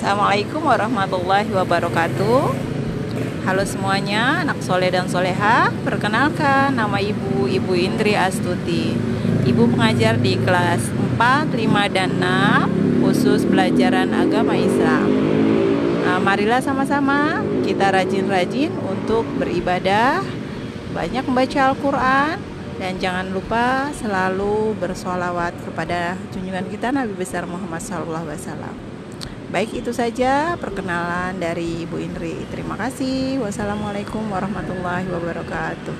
Assalamualaikum warahmatullahi wabarakatuh. Halo semuanya, anak soleh dan soleha Perkenalkan, nama ibu, Ibu Indri Astuti. Ibu pengajar di kelas 4, 5, dan 6 Khusus pelajaran agama Islam. Nah, Marilah sama-sama kita rajin-rajin untuk beribadah Banyak membaca Al-Quran dan jangan lupa selalu bersolawat kepada junjungan kita Nabi besar Muhammad SAW. Baik itu saja perkenalan dari Ibu Indri. Terima kasih. Wassalamualaikum warahmatullahi wabarakatuh.